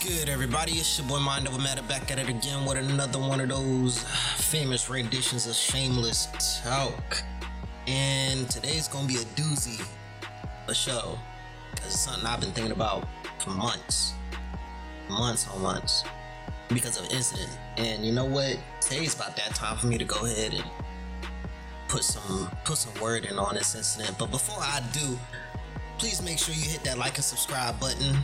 good, everybody? It's your boy Mind Over Matter back at it again with another one of those famous renditions of Shamelust Talk. And today's gonna be a doozy, a show, because it's something I've been thinking about for months, months on months, because of incident. And you know what? Today's about that time for me to go ahead and put some put some word in on this incident. But before I do, please make sure you hit that like and subscribe button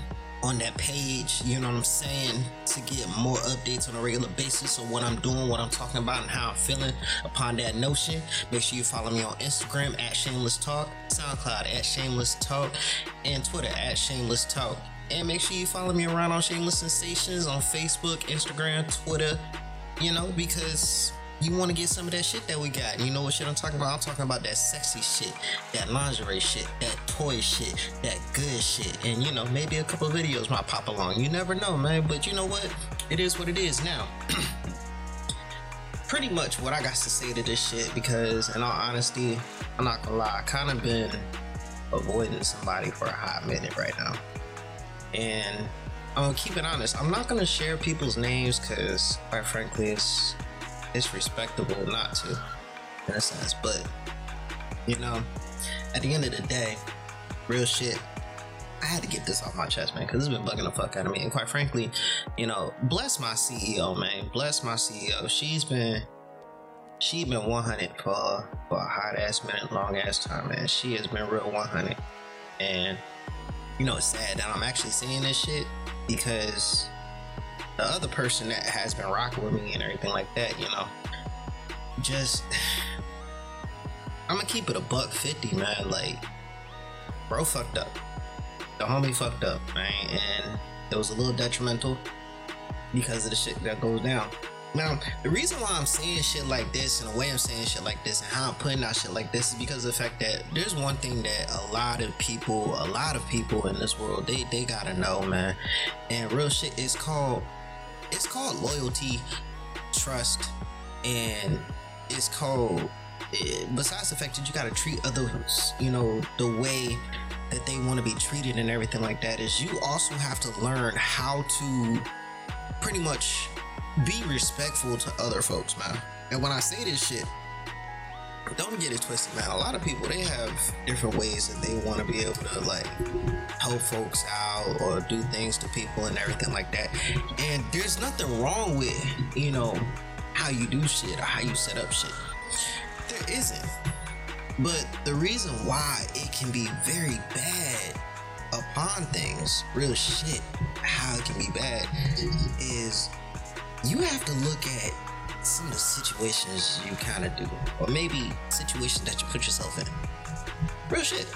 on that page, you know what I'm saying, to get more updates on a regular basis on what I'm doing, what I'm talking about, and how I'm feeling upon that notion. Make sure you follow me on Instagram at Shamelust Talk, SoundCloud at Shamelust Talk, and Twitter at Shamelust Talk. And make sure you follow me around on Shamelust Sensations on Facebook, Instagram, Twitter, you know, because you want to get some of that shit that we got. You know what shit I'm talking about? I'm talking about that sexy shit, that lingerie shit, that toy shit, that good shit. And you know, maybe a couple videos might pop along. You never know, man. But you know what? It is what it is now. Pretty much what I got to say to this shit because, in all honesty, I'm not gonna lie, I kind of been avoiding somebody for a hot minute right now. And I'm gonna keep it honest, I'm not gonna share people's names because, quite frankly, it's it's respectable not to, in a sense. But you know, at the end of the day, real shit. I had to get this off my chest, man, because it's been bugging the fuck out of me. And quite frankly, you know, bless my CEO, man. Bless my CEO. She's been she been 100 for for a hot ass minute, long ass time, man. She has been real 100, and you know it's sad that I'm actually saying this shit because the other person that has been rocking with me and everything like that, you know, just I'm gonna keep it a buck fifty, man. Like, bro, fucked up. The homie fucked up, man, and it was a little detrimental because of the shit that goes down. Now, the reason why I'm saying shit like this and the way I'm saying shit like this and how I'm putting out shit like this is because of the fact that there's one thing that a lot of people, a lot of people in this world, they they gotta know, man. And real shit is called it's called loyalty, trust, and it's called. Eh, besides the fact that you gotta treat others, you know, the way that they want to be treated and everything like that, is you also have to learn how to pretty much be respectful to other folks, man. And when I say this shit, don't get it twisted, man. A lot of people they have different ways that they want to be able to like help folks out or do things to people and everything like that. And there's nothing wrong with you know how you do shit or how you set up shit. There isn't. But the reason why it can be very bad upon things, real shit, how it can be bad is you have to look at some of the situations you kind of do, or maybe situations that you put yourself in. Real shit.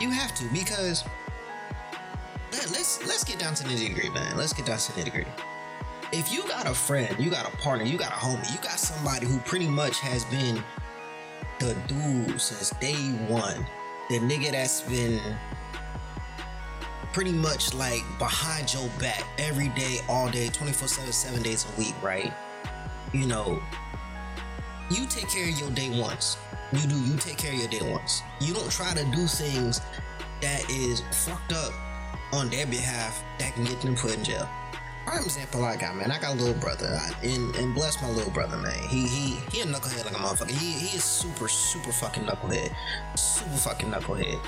You have to because man, let's let's get down to the nitty gritty, man. Let's get down to the nitty gritty. If you got a friend, you got a partner, you got a homie, you got somebody who pretty much has been the dude since day one, the nigga that's been pretty much like behind your back every day, all day, 24 7, seven days a week, right? You know, you take care of your day once. You do, you take care of your day once. You don't try to do things that is fucked up on their behalf that can get them put in jail. Prime example I got, man. I got a little brother, and, and bless my little brother, man. He he he a knucklehead like a motherfucker. He he is super super fucking knucklehead, super fucking knucklehead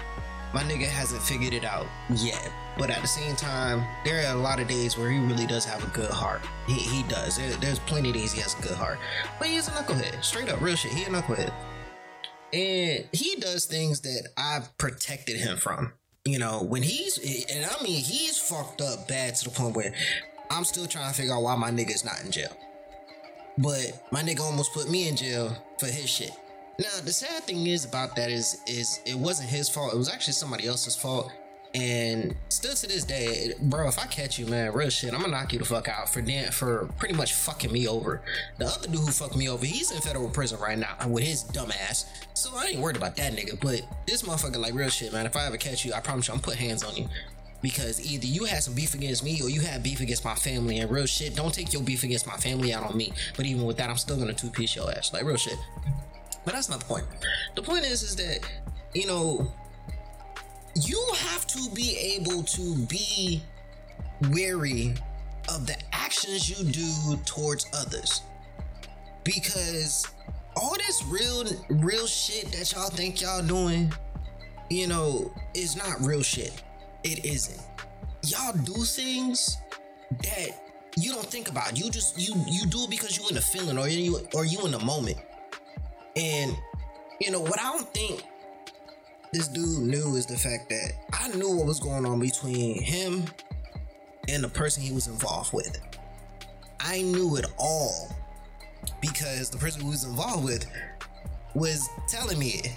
my nigga hasn't figured it out yet. But at the same time, there are a lot of days where he really does have a good heart. He, he does. There, there's plenty of days he has a good heart. But he is a knucklehead. Straight up, real shit. He a knucklehead. And he does things that I've protected him from. You know, when he's, and I mean, he's fucked up bad to the point where I'm still trying to figure out why my nigga's not in jail. But my nigga almost put me in jail for his shit. Now the sad thing is about that is is it wasn't his fault. It was actually somebody else's fault. And still to this day, bro, if I catch you, man, real shit, I'm gonna knock you the fuck out for dan- for pretty much fucking me over. The other dude who fucked me over, he's in federal prison right now with his dumb ass. So I ain't worried about that nigga. But this motherfucker, like real shit, man. If I ever catch you, I promise you, I'm put hands on you. Because either you had some beef against me or you had beef against my family. And real shit, don't take your beef against my family out on me. But even with that, I'm still gonna two piece your ass. Like real shit. But that's not the point. The point is, is that you know, you have to be able to be wary of the actions you do towards others. Because all this real real shit that y'all think y'all doing, you know, is not real shit. It isn't. Y'all do things that you don't think about. You just you you do it because you in the feeling or you or you in the moment. And you know what I don't think this dude knew is the fact that I knew what was going on between him and the person he was involved with. I knew it all because the person who was involved with was telling me it.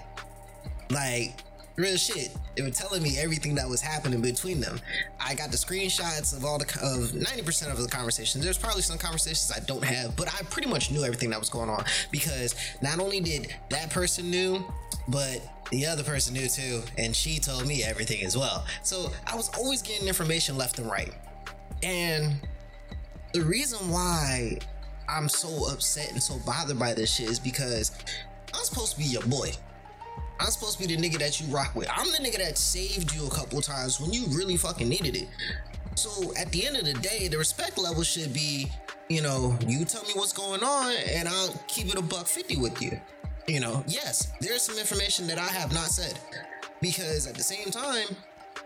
Like, real shit. They were telling me everything that was happening between them. I got the screenshots of all the of 90% of the conversations. There's probably some conversations I don't have, but I pretty much knew everything that was going on because not only did that person knew, but the other person knew too, and she told me everything as well. So I was always getting information left and right. And the reason why I'm so upset and so bothered by this shit is because I'm supposed to be your boy. I'm supposed to be the nigga that you rock with. I'm the nigga that saved you a couple times when you really fucking needed it. So at the end of the day, the respect level should be, you know, you tell me what's going on and I'll keep it a buck 50 with you. You know, yes, there's some information that I have not said because at the same time,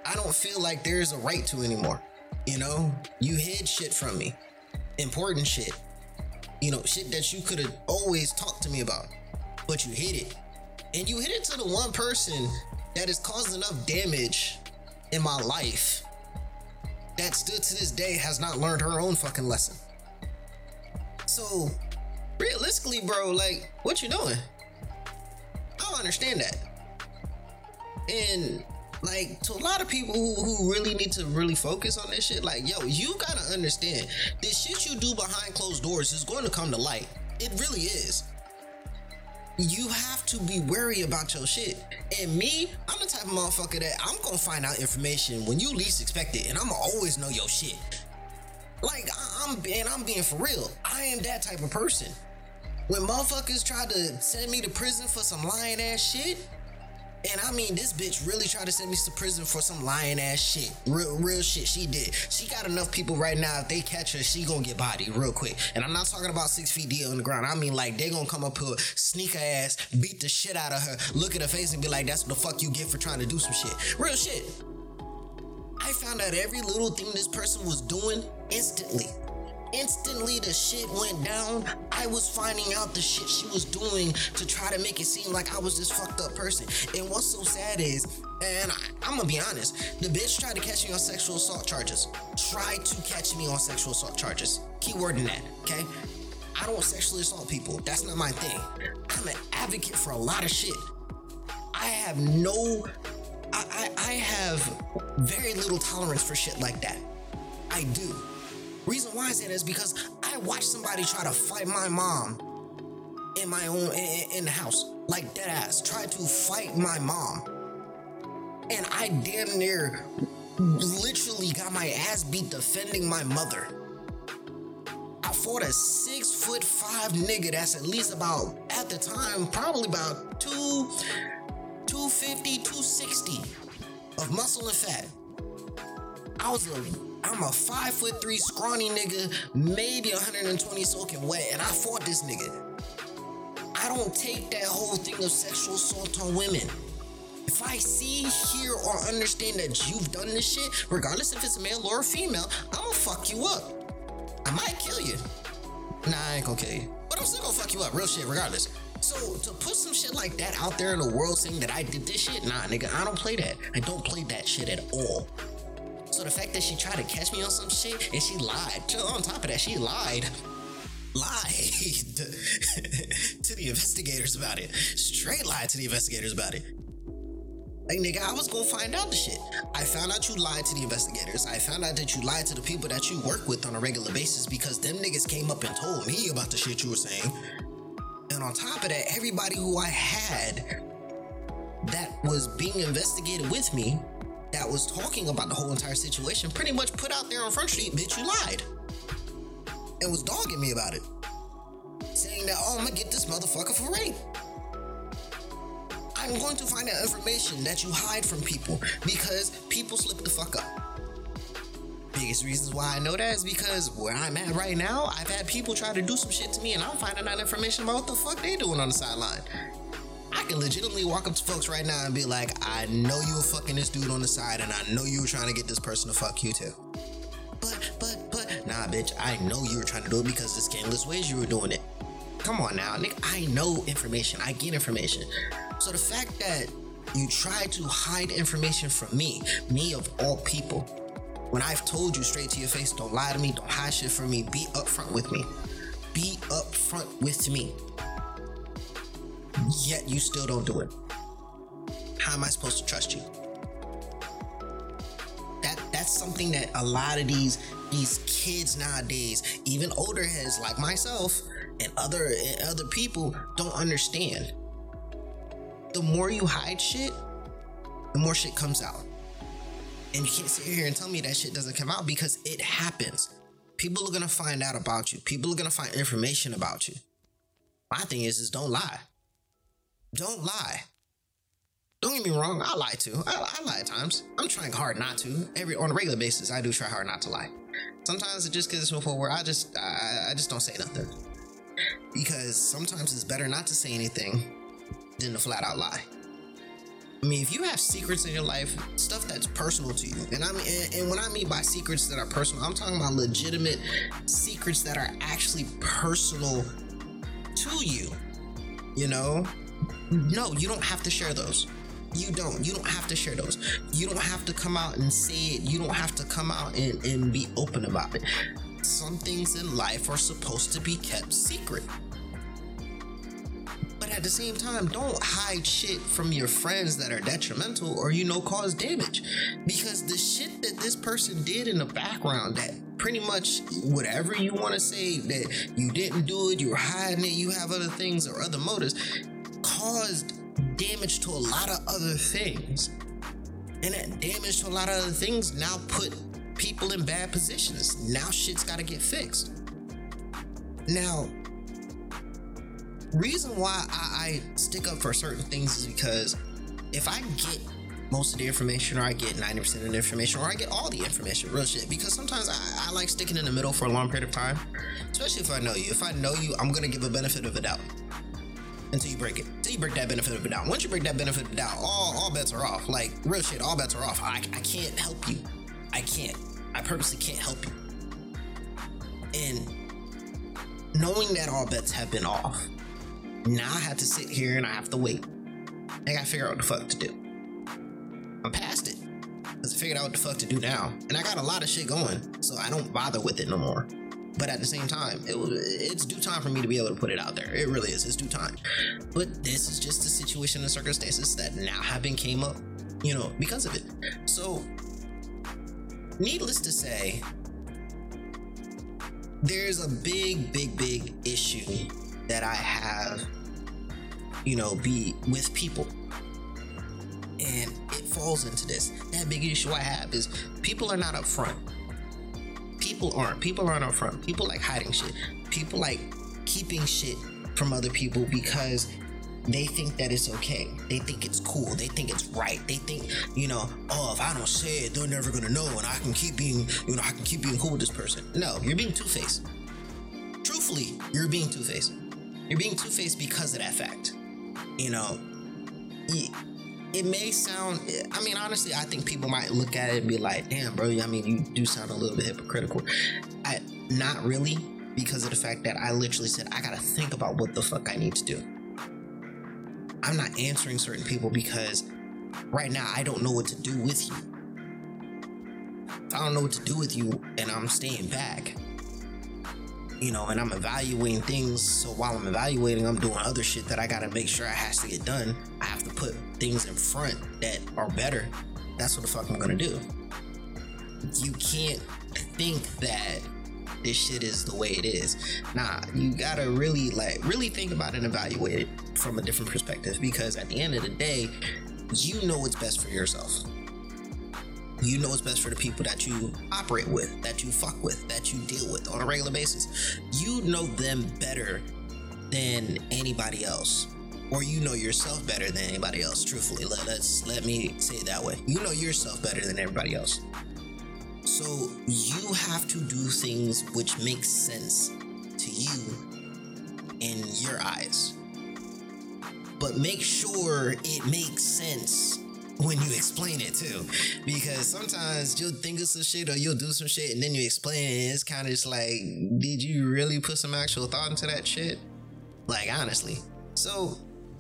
I don't feel like there's a right to anymore. You know, you hid shit from me, important shit. You know, shit that you could have always talked to me about, but you hid it. And you hit it to the one person that has caused enough damage in my life that still to this day has not learned her own fucking lesson. So, realistically, bro, like, what you doing? I don't understand that. And like to a lot of people who, who really need to really focus on this shit, like, yo, you gotta understand this shit you do behind closed doors is going to come to light. It really is. You have to be wary about your shit. And me, I'm the type of motherfucker that I'm gonna find out information when you least expect it, and I'ma always know your shit. Like I'm and I'm being for real. I am that type of person. When motherfuckers tried to send me to prison for some lying ass shit, and I mean, this bitch really tried to send me to prison for some lying ass shit. Real, real shit she did. She got enough people right now. If they catch her, she gonna get bodied real quick. And I'm not talking about six feet deep on the ground. I mean, like, they gonna come up here, sneak her ass, beat the shit out of her, look at her face and be like, that's what the fuck you get for trying to do some shit. Real shit. I found out every little thing this person was doing instantly instantly the shit went down, I was finding out the shit she was doing to try to make it seem like I was this fucked up person. And what's so sad is, and I, am gonna be honest, the bitch tried to catch me on sexual assault charges. Tried to catch me on sexual assault charges. Keyword in that, okay? I don't sexually assault people. That's not my thing. I'm an advocate for a lot of shit. I have no, I, I, I have very little tolerance for shit like that. I do. Reason why I say that is because I watched somebody try to fight my mom in my own in, in the house, like dead ass, try to fight my mom, and I damn near literally got my ass beat defending my mother. I fought a six foot five nigga that's at least about at the time probably about two 250 260 of muscle and fat. I was a I'm a five foot three scrawny nigga, maybe 120 soaking wet, and I fought this nigga. I don't take that whole thing of sexual assault on women. If I see, hear, or understand that you've done this shit, regardless if it's a male or a female, I'ma fuck you up. I might kill you. Nah, I ain't gonna kill you. But I'm still gonna fuck you up, real shit, regardless. So to put some shit like that out there in the world saying that I did this shit, nah, nigga, I don't play that. I don't play that shit at all. So the fact that she tried to catch me on some shit and she lied. On top of that, she lied. Lied to the investigators about it. Straight lied to the investigators about it. Like, nigga, I was gonna find out the shit. I found out you lied to the investigators. I found out that you lied to the people that you work with on a regular basis because them niggas came up and told me about the shit you were saying. And on top of that, everybody who I had that was being investigated with me that was talking about the whole entire situation pretty much put out there on Front Street, bitch, you lied. And was dogging me about it. Saying that, oh, I'm gonna get this motherfucker for rape. I'm going to find out information that you hide from people because people slip the fuck up. biggest reasons why I know that is because where I'm at right now, I've had people try to do some shit to me and I'm finding out information about what the fuck they doing on the sideline. I can legitimately walk up to folks right now and be like, I know you were fucking this dude on the side and I know you were trying to get this person to fuck you too. But, but, but, nah, bitch, I know you were trying to do it because the scandalous ways you were doing it. Come on now, nigga, I know information. I get information. So the fact that you try to hide information from me, me of all people, when I've told you straight to your face, don't lie to me, don't hide shit from me, be upfront with me. Be upfront with me. Yet you still don't do it. How am I supposed to trust you? That that's something that a lot of these these kids nowadays, even older heads like myself and other and other people don't understand. The more you hide shit, the more shit comes out. And you can't sit here and tell me that shit doesn't come out because it happens. People are gonna find out about you. People are gonna find information about you. My thing is, is don't lie. Don't lie. Don't get me wrong, I lie too. I, I, lie at times. I'm trying hard not to. Every on a regular basis, I do try hard not to lie. Sometimes it just gets to a point where I just I, I just don't say nothing. Because sometimes it's better not to say anything than to flat out lie. I mean, if you have secrets in your life, stuff that's personal to you, and I mean, and, and, when I mean by secrets that are personal, I'm talking about legitimate secrets that are actually personal to you. You know, no, you don't have to share those. You don't. You don't have to share those. You don't have to come out and say it. You don't have to come out and, and be open about it. Some things in life are supposed to be kept secret But at the same time, don't hide shit from your friends that are detrimental or, you know, cause damage. Because the shit that this person did in the background, that pretty much whatever you want to say that you didn't do it, you were hiding it, you have other things or other motives, caused damage to a lot of other things. And that damage to a lot of other things now put people in bad positions. Now shit's got to get fixed. Now, reason why I, I stick up for certain things is because if I get most of the information, or I get 90% of the information, or I get all the information, real shit. Because sometimes I, I, like sticking in the middle for a long period of time, especially if I know you. If I know you, I'm gonna give a benefit of a doubt until you break it. Until you break that benefit of a doubt. Once you break that benefit of a doubt, all, all bets are off. Like, real shit, all bets are off. I, I can't help you. I can't. I purposely can't help you. And knowing that all bets have been off, now I have to sit here and I have to wait. I gotta figure out what the fuck to do. I'm past it. Cause I figured out what the fuck to do now. And I got a lot of shit going, so I don't bother with it no more. But at the same time, it was, it's due time for me to be able to put it out there. It really is. It's due time. But this is just a situation and circumstances that now have been came up, you know, because of it. So, needless to say, there's a big, big, big issue that I have, you know, be with people. And it falls into this. That big issue I have is people are not upfront. People aren't. People aren't upfront. People like hiding shit. People like keeping shit from other people because they think that it's okay. They think it's cool. They think it's right. They think, you know, oh, if I don't say it, they're never gonna know, and I can keep being, you know, I can keep being cool with this person. No, you're being two faced. Truthfully, you're being two faced. You're being two faced because of that fact. You know, it may sound, I mean, honestly, I think people might look at it and be like, damn, bro, I mean, you do sound a little bit hypocritical. I, not really, because of the fact that I literally said, I gotta think about what the fuck I need to do. I'm not answering certain people because right now I don't know what to do with you. I don't know what to do with you and I'm staying back, you know, and I'm evaluating things. So while I'm evaluating, I'm doing other shit that I gotta make sure I has to get done. I have to put things in front that are better. That's what the fuck I'm gonna do. You can't think that this shit is the way it is. Nah, you gotta really like really think about it and evaluate it from a different perspective because at the end of the day, you know what's best for yourself. You know what's best for the people that you operate with, that you fuck with, that you deal with on a regular basis. You know them better than anybody else. Or you know yourself better than anybody else, truthfully. Let, us let me say it that way. You know yourself better than everybody else. So you have to do things which make sense to you in your eyes. But make sure it makes sense when you explain it too. Because sometimes you'll think of some shit or you'll do some shit and then you explain it. it's kind of just like, did you really put some actual thought into that shit? Like, honestly. So,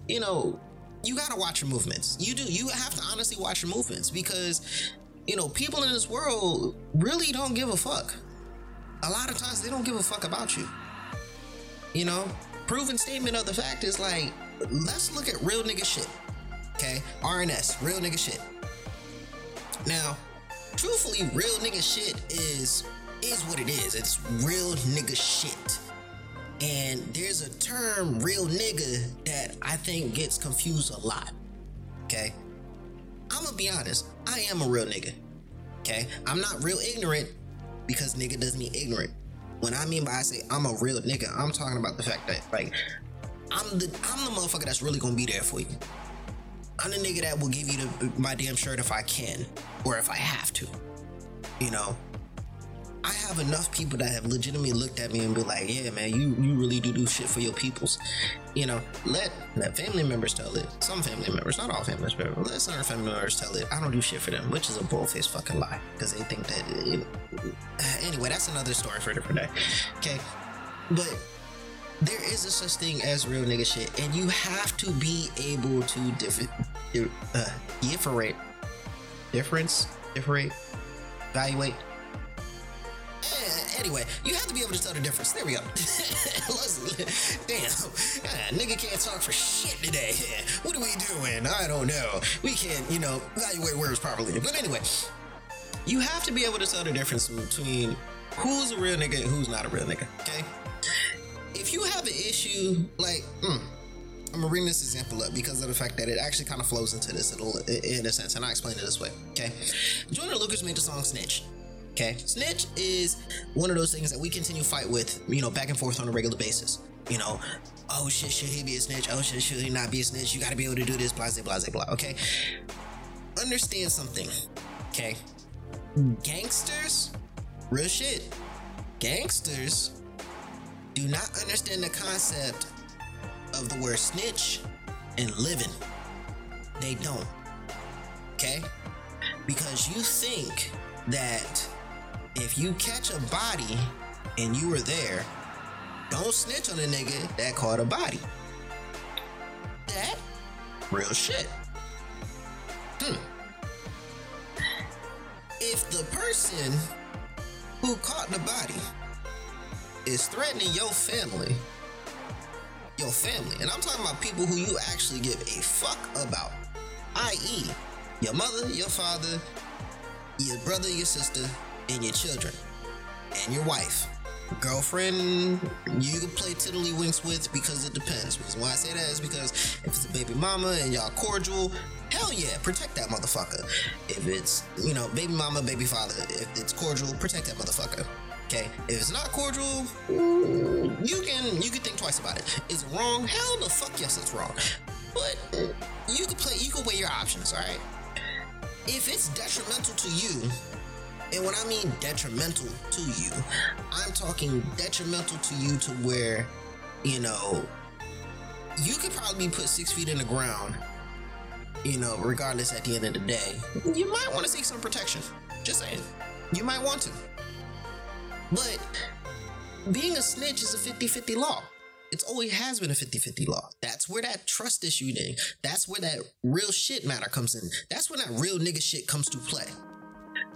you know, you gotta watch your movements. You do. You have to honestly watch your movements because, you know, people in this world really don't give a fuck. A lot of times they don't give a fuck about you. You know, proven statement of the fact is like, let's look at real nigga shit. Okay, RNS, real nigga shit. Now, truthfully, real nigga shit is is what it is. It's real nigga shit. And there's a term, real nigga, that I think gets confused a lot. Okay? I'm gonna be honest, I am a real nigga. Okay? I'm not real ignorant because nigga doesn't mean ignorant. When I mean by I say I'm a real nigga, I'm talking about the fact that like I'm the I'm the motherfucker that's really gonna be there for you. I'm the nigga that will give you the, my damn shirt if I can or if I have to. You know, I have enough people that have legitimately looked at me and be like, "Yeah, man, you you really do do shit for your peoples." You know, let let family members tell it. Some family members, not all family members, let some family members tell it. I don't do shit for them, which is a bullface fucking lie because they think that. It, anyway, that's another story for a different day. Okay, but there is a such thing as real nigga shit, and you have to be able to differ, uh, differentiate, difference, differentiate, evaluate anyway, you have to be able to tell the difference. There we go. Damn, ah, nigga can't talk for shit today. What are we doing? I don't know. We can't, you know, evaluate words properly. But anyway, you have to be able to tell the difference between who's a real nigga and who's not a real nigga. Okay. If you have an issue, like, mm, I'm gonna bring this example up because of the fact that it actually kind of flows into this in a sense, and I explain it this way. Okay, Joyner Lucas made the song "Snitch." Okay, snitch is one of those things that we continue fight with, you know, back and forth on a regular basis. You know, oh shit, should he be a snitch? Oh shit, should he not be a snitch? You got to be able to do this, blah, blah, blah, blah. Okay, understand something. Okay, gangsters, real shit. Gangsters do not understand the concept of the word snitch and living. They don't. Okay, because you think that if you catch a body and you were there, don't snitch on a nigga that caught a body. That real shit. Hmm. If the person who caught the body is threatening your family, your family, and I'm talking about people who you actually give a fuck about, i.e., your mother, your father, your brother, your sister, and your children and your wife. Girlfriend, you can play tiddlywinks with because it depends. Because why I say that is because if it's a baby mama and y'all cordial, hell yeah, protect that motherfucker. If it's, you know, baby mama, baby father, if it's cordial, protect that motherfucker. Okay, if it's not cordial, you can you can think twice about it. Is it wrong? Hell the fuck yes, it's wrong. But you can play, you can weigh your options. All right. If it's detrimental to you and when I mean detrimental to you, I'm talking detrimental to you to where, you know, you could probably be put six feet in the ground, you know, regardless at the end of the day. You might want to seek some protection. Just saying. You might want to. But being a snitch is a 50 50 law. It's always has been a 50 50 law. That's where that trust issue thing, That's where that real shit matter comes in. That's when that real nigga shit comes to play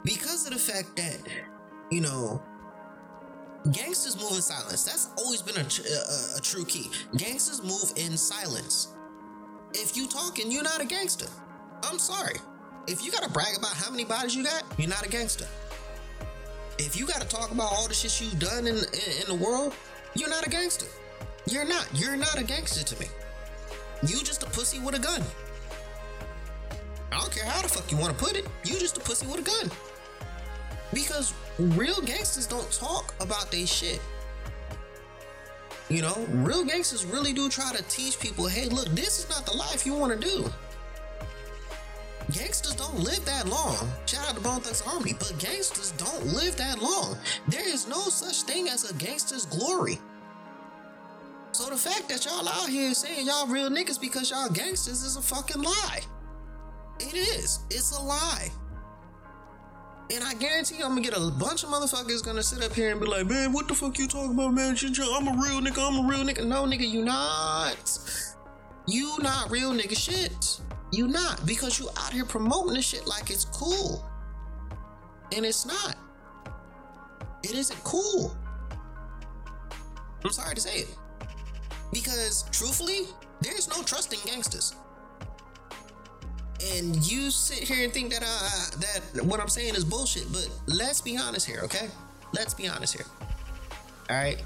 because of the fact that you know gangsters move in silence. That's always been a, a, a, true key. Gangsters move in silence. If you talking you're not a gangster. I'm sorry. If you gotta brag about how many bodies you got you're not a gangster. If you gotta talk about all the shit you've done in, in, in the world you're not a gangster. You're not. You're not a gangster to me. You just a pussy with a gun. I don't care how the fuck you want to put it. You just a pussy with a gun. Because real gangsters don't talk about they shit. You know, real gangsters really do try to teach people, hey, look, this is not the life you want to do. Gangsters don't live that long. Shout out to Bone Thugs-n-Harmony, but gangsters don't live that long. There is no such thing as a gangster's glory. So the fact that y'all out here saying y'all real niggas because y'all gangsters is a fucking lie. It is. It's a lie. And I guarantee you, I'm gonna get a bunch of motherfuckers gonna sit up here and be like, man, what the fuck you talking about, man? I'm a real nigga, I'm a real nigga. No, nigga, you not. You not real nigga shit. You not because you out here promoting this shit like it's cool. And it's not. It isn't cool. I'm sorry to say it. Because truthfully, there's no trusting gangsters. And you sit here and think that uh that what I'm saying is bullshit, but let's be honest here, okay? Let's be honest here. All right.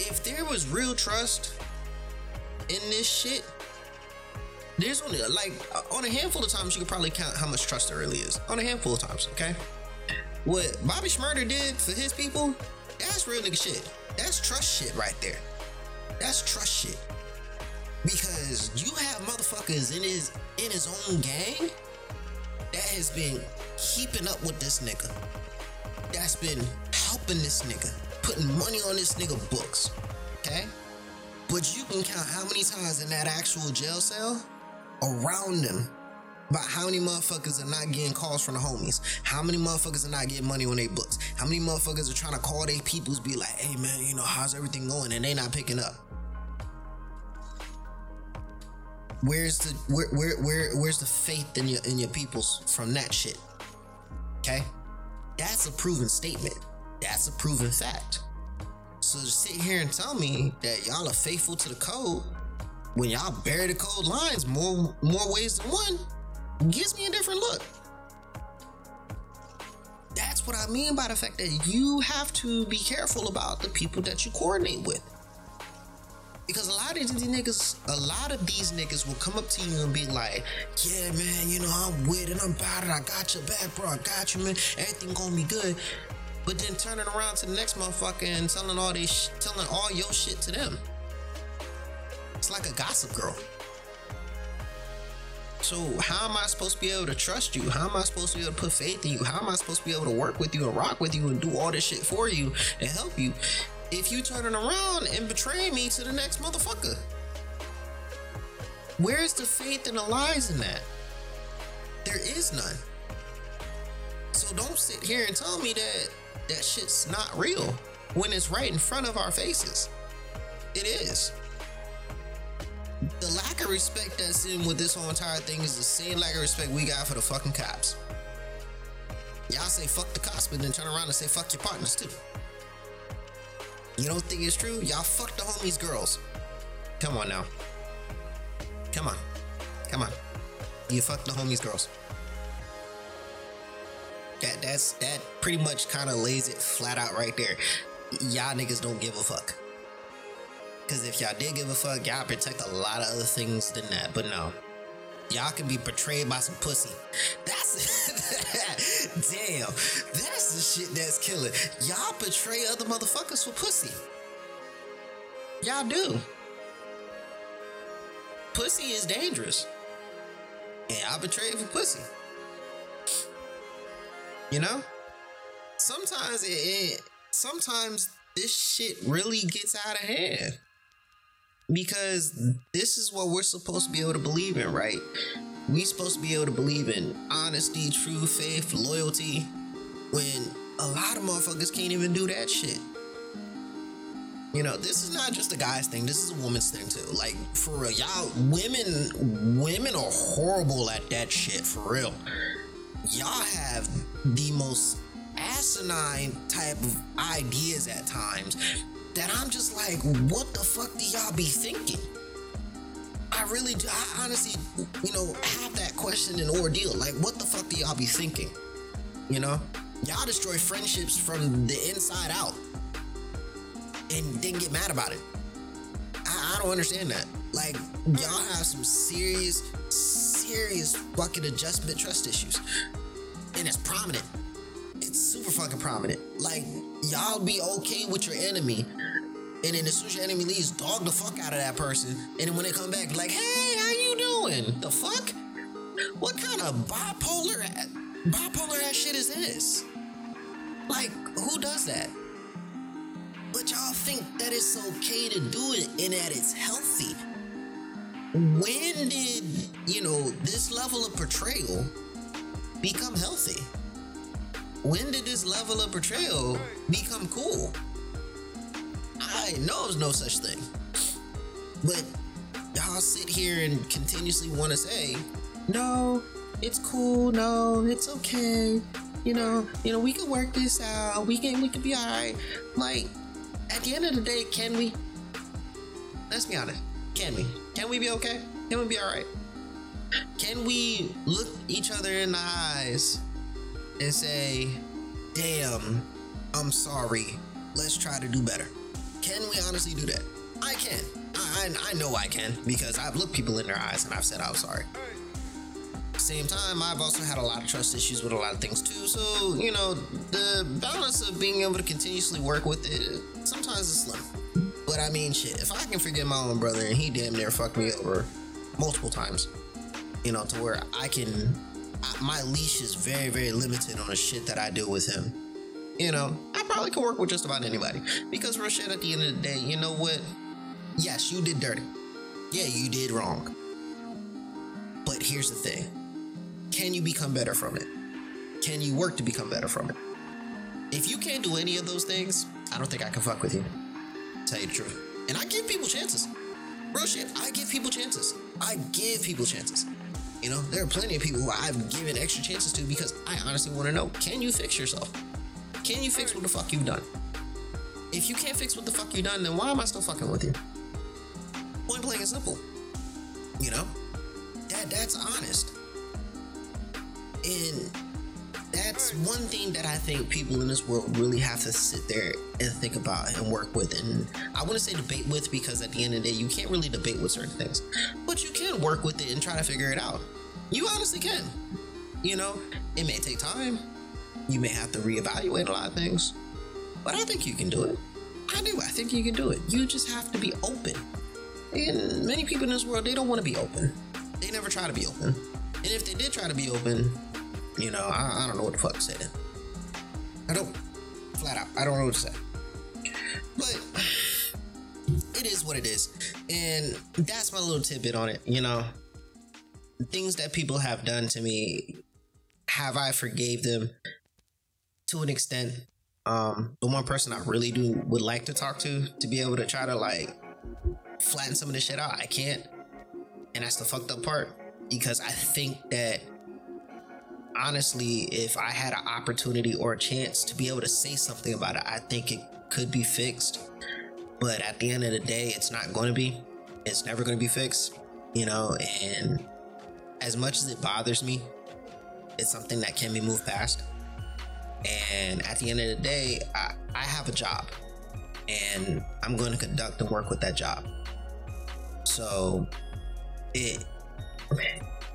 If there was real trust in this shit, there's only like on a handful of times you could probably count how much trust there really is. On a handful of times, okay? What Bobby Shmurda did for his people, that's real nigga shit. That's trust shit right there. That's trust shit. Because you have motherfuckers in his in his own gang that has been keeping up with this nigga. That's been helping this nigga, putting money on this nigga books. Okay? But you can count how many times in that actual jail cell around them about how many motherfuckers are not getting calls from the homies, how many motherfuckers are not getting money on their books, how many motherfuckers are trying to call their peoples, be like, hey man, you know, how's everything going? And they not picking up. Where's the where where where where's the faith in your in your peoples from that shit? Okay? That's a proven statement. That's a proven fact. So to sit here and tell me that y'all are faithful to the code when y'all bury the code lines more more ways than one gives me a different look. That's what I mean by the fact that you have to be careful about the people that you coordinate with. Because a lot of these niggas, a lot of these niggas will come up to you and be like, yeah, man, you know, I'm with it, I'm about it, I got your back, bro, I got you, man, everything gonna be good. But then turning around to the next motherfucker and telling all this, sh- telling all your shit to them. It's like a gossip girl. So how am I supposed to be able to trust you? How am I supposed to be able to put faith in you? How am I supposed to be able to work with you and rock with you and do all this shit for you and help you if you turning around and betray me to the next motherfucker? Where's the faith and the lies in that? There is none. So don't sit here and tell me that that shit's not real when it's right in front of our faces. It is the lack of respect that's in with this whole entire thing is the same lack of respect we got for the fucking cops. Y'all say fuck the cops, but then turn around and say fuck your partners too. You don't think it's true? Y'all fuck the homies girls. Come on now. Come on. Come on. You fuck the homies girls. That that's that pretty much kind of lays it flat out right there. Y'all niggas don't give a fuck. Because if y'all did give a fuck, y'all protect a lot of other things than that. But no, y'all can be betrayed by some pussy. That's damn. That's the shit that's killing. Y'all betray other motherfuckers for pussy. Y'all do. Pussy is dangerous. And y'all betray for pussy. You know? Sometimes it, it sometimes this shit really gets out of hand because this is what we're supposed to be able to believe in, right? We supposed to be able to believe in honesty, true faith, loyalty, when a lot of motherfuckers can't even do that shit. You know, this is not just a guy's thing. This is a woman's thing too. Like for real, y'all women, women are horrible at that shit. For real, y'all have the most asinine type of ideas at times that I'm just like, what the fuck do y'all be thinking? I really do. I honestly, you know, have that question and ordeal. Like, what the fuck do y'all be thinking? You know, y'all destroy friendships from the inside out and didn't get mad about it. I, I don't understand that. Like, y'all have some serious, serious fucking adjustment trust issues, and it's prominent. It's super fucking prominent. Like, y'all be okay with your enemy and then as soon as your enemy leaves, dog the fuck out of that person. And then when they come back, like, hey, how you doing? The fuck? what kind of bipolar bipolar ass shit is this? Like, who does that? But y'all think that it's okay to do it and that it's healthy. When did, you know, this level of portrayal become healthy? When did this level of portrayal become cool? I know there's no such thing. But y'all sit here and continuously want to say, no, it's cool, no, it's okay. You know, you know, we can work this out. We can we can be alright. Like, at the end of the day, can we? Let's be honest. Can we? Can we be okay? Can we be alright? Can we look each other in the eyes and say, damn, I'm sorry. Let's try to do better. Can we honestly do that? I can. I, I, I know I can because I've looked people in their eyes and I've said I'm sorry. Same time, I've also had a lot of trust issues with a lot of things too. So, you know, the balance of being able to continuously work with it sometimes is slim. But I mean, shit, if I can forgive my own brother and he damn near fucked me over multiple times, you know, to where I can, I, my leash is very, very limited on the shit that I do with him. You know, I probably could work with just about anybody because shit. At the end of the day, you know what? Yes, you did dirty. Yeah, you did wrong. But here's the thing: can you become better from it? Can you work to become better from it? If you can't do any of those things, I don't think I can fuck with you. Tell you the truth. And I give people chances. Real shit, I give people chances. I give people chances. You know, there are plenty of people who I've given extra chances to because I honestly want to know can you fix yourself? Can you fix what the fuck you've done? If you can't fix what the fuck you've done, then why am I still fucking with you? Point blank and simple. You know? That that's honest. And that's one thing that I think people in this world really have to sit there and think about and work with. And I want to say debate with because at the end of the day, you can't really debate with certain things, but you can work with it and try to figure it out. You honestly can. You know, it may take time. You may have to reevaluate a lot of things, but I think you can do it. I do. I think you can do it. You just have to be open. And many people in this world, they don't want to be open. They never try to be open. And if they did try to be open, you know, I, I don't know what the fuck then. I don't. Flat out. I don't know what to say. But it is what it is. And that's my little tidbit on it. You know, things that people have done to me, have I forgave them to an extent? Um, the one person I really do would like to talk to to be able to try to like flatten some of this shit out. I can't. And that's the fucked up part. Because I think that honestly, if I had an opportunity or a chance to be able to say something about it, I think it could be fixed. But at the end of the day, it's not going to be. It's never going to be fixed, you know. And as much as it bothers me, it's something that can be moved past. And at the end of the day, I, I have a job and I'm going to conduct and work with that job. So it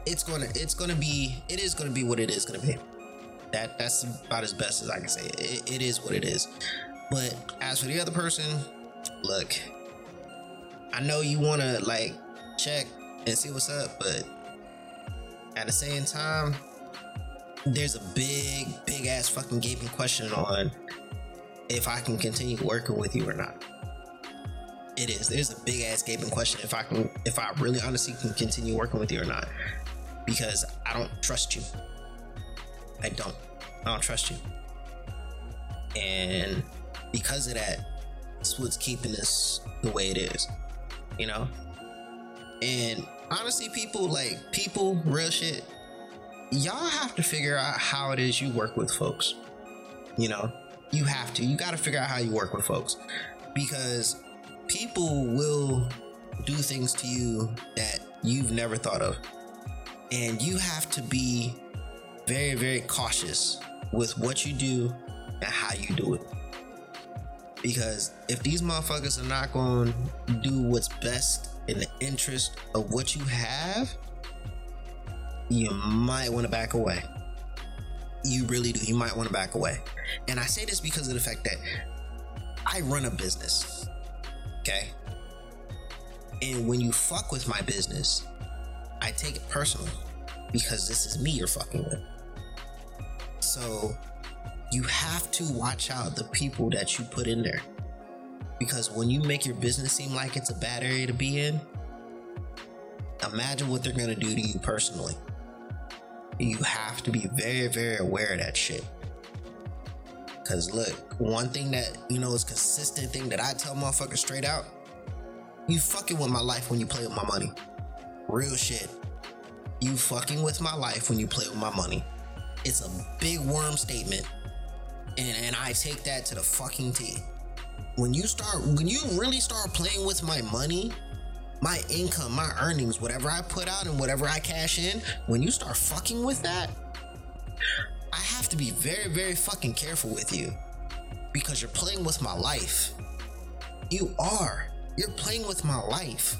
it's gonna it's gonna be it is gonna be what it is gonna be. That that's about as best as I can say. It, it is what it is. But as for the other person, look, I know you wanna like check and see what's up, but at the same time, there's a big, big ass fucking gaping question on if I can continue working with you or not. It is. There's a big ass gaping question if I can, if I really honestly can continue working with you or not, because I don't trust you. I don't. I don't trust you. And because of that, it's what's keeping us the way it is. You know? And honestly, people like people, real shit, y'all have to figure out how it is you work with folks. You know, you have to. You got to figure out how you work with folks because people will do things to you that you've never thought of. And you have to be very, very cautious with what you do and how you do it. Because if these motherfuckers are not going to do what's best in the interest of what you have, you might want to back away. You really do. You might want to back away. And I say this because of the fact that I run a business. Okay. And when you fuck with my business, I take it personal. Because this is me you're fucking with. So you have to watch out the people that you put in there. Because when you make your business seem like it's a bad area to be in, imagine what they're gonna do to you personally. You have to be very, very aware of that shit. Cause look, one thing that you know is consistent thing that I tell motherfuckers straight out, you fucking with my life when you play with my money. Real shit. You fucking with my life when you play with my money. It's a big worm statement. And and I take that to the fucking T. When you start when you really start playing with my money, my income, my earnings, whatever I put out and whatever I cash in, when you start fucking with that, I have to be very, very fucking careful with you because you're playing with my life. You are. You're playing with my life.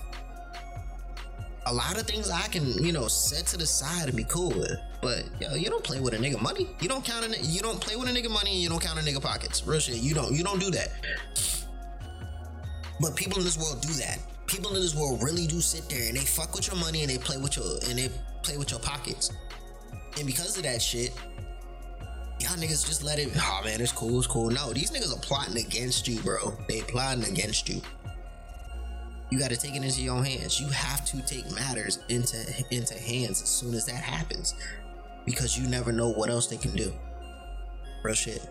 A lot of things I can, you know, set to the side and be cool with. But yo, you don't play with a nigga money. You don't count a you don't play with a nigga money and you don't count a nigga pockets. Real shit. You don't you don't do that. But people in this world do that people in this world really do sit there and they fuck with your money and they play with your and they play with your pockets. And because of that shit, y'all niggas just let it. Oh man, it's cool, it's cool. No, these niggas are plotting against you, bro. They plotting against you. You got to take it into your own hands. You have to take matters into into hands as soon as that happens, because you never know what else they can do. Real shit.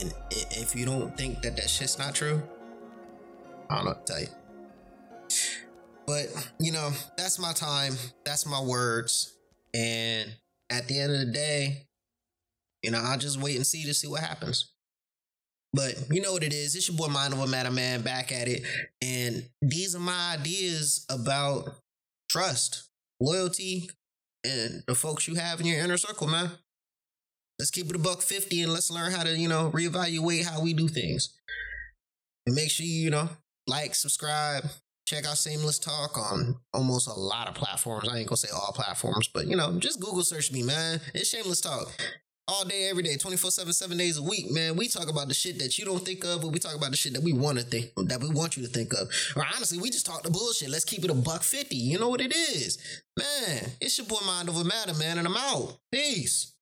And if you don't think that that shit's not true, I don't know what to tell you. But, you know, that's my time. That's my words. And at the end of the day, you know, I'll just wait and see to see what happens. But you know what it is. It's your boy Mind Over Matter Man back at it. And these are my ideas about trust, loyalty, and the folks you have in your inner circle, man. Let's keep it a buck 50 and let's learn how to, you know, reevaluate how we do things. And make sure you, you know, like, subscribe, check out Shamelust Talk on almost a lot of platforms. I ain't gonna say all platforms, but you know, just Google search me, man. It's Shamelust Talk. All day, every day, 24 7, seven days a week, man. We talk about the shit that you don't think of, but we talk about the shit that we want to think, that we want you to think of. Or honestly, we just talk the bullshit. Let's keep it a buck 50. You know what it is. Man, it's your boy Mind Over Matter, man, and I'm out. Peace.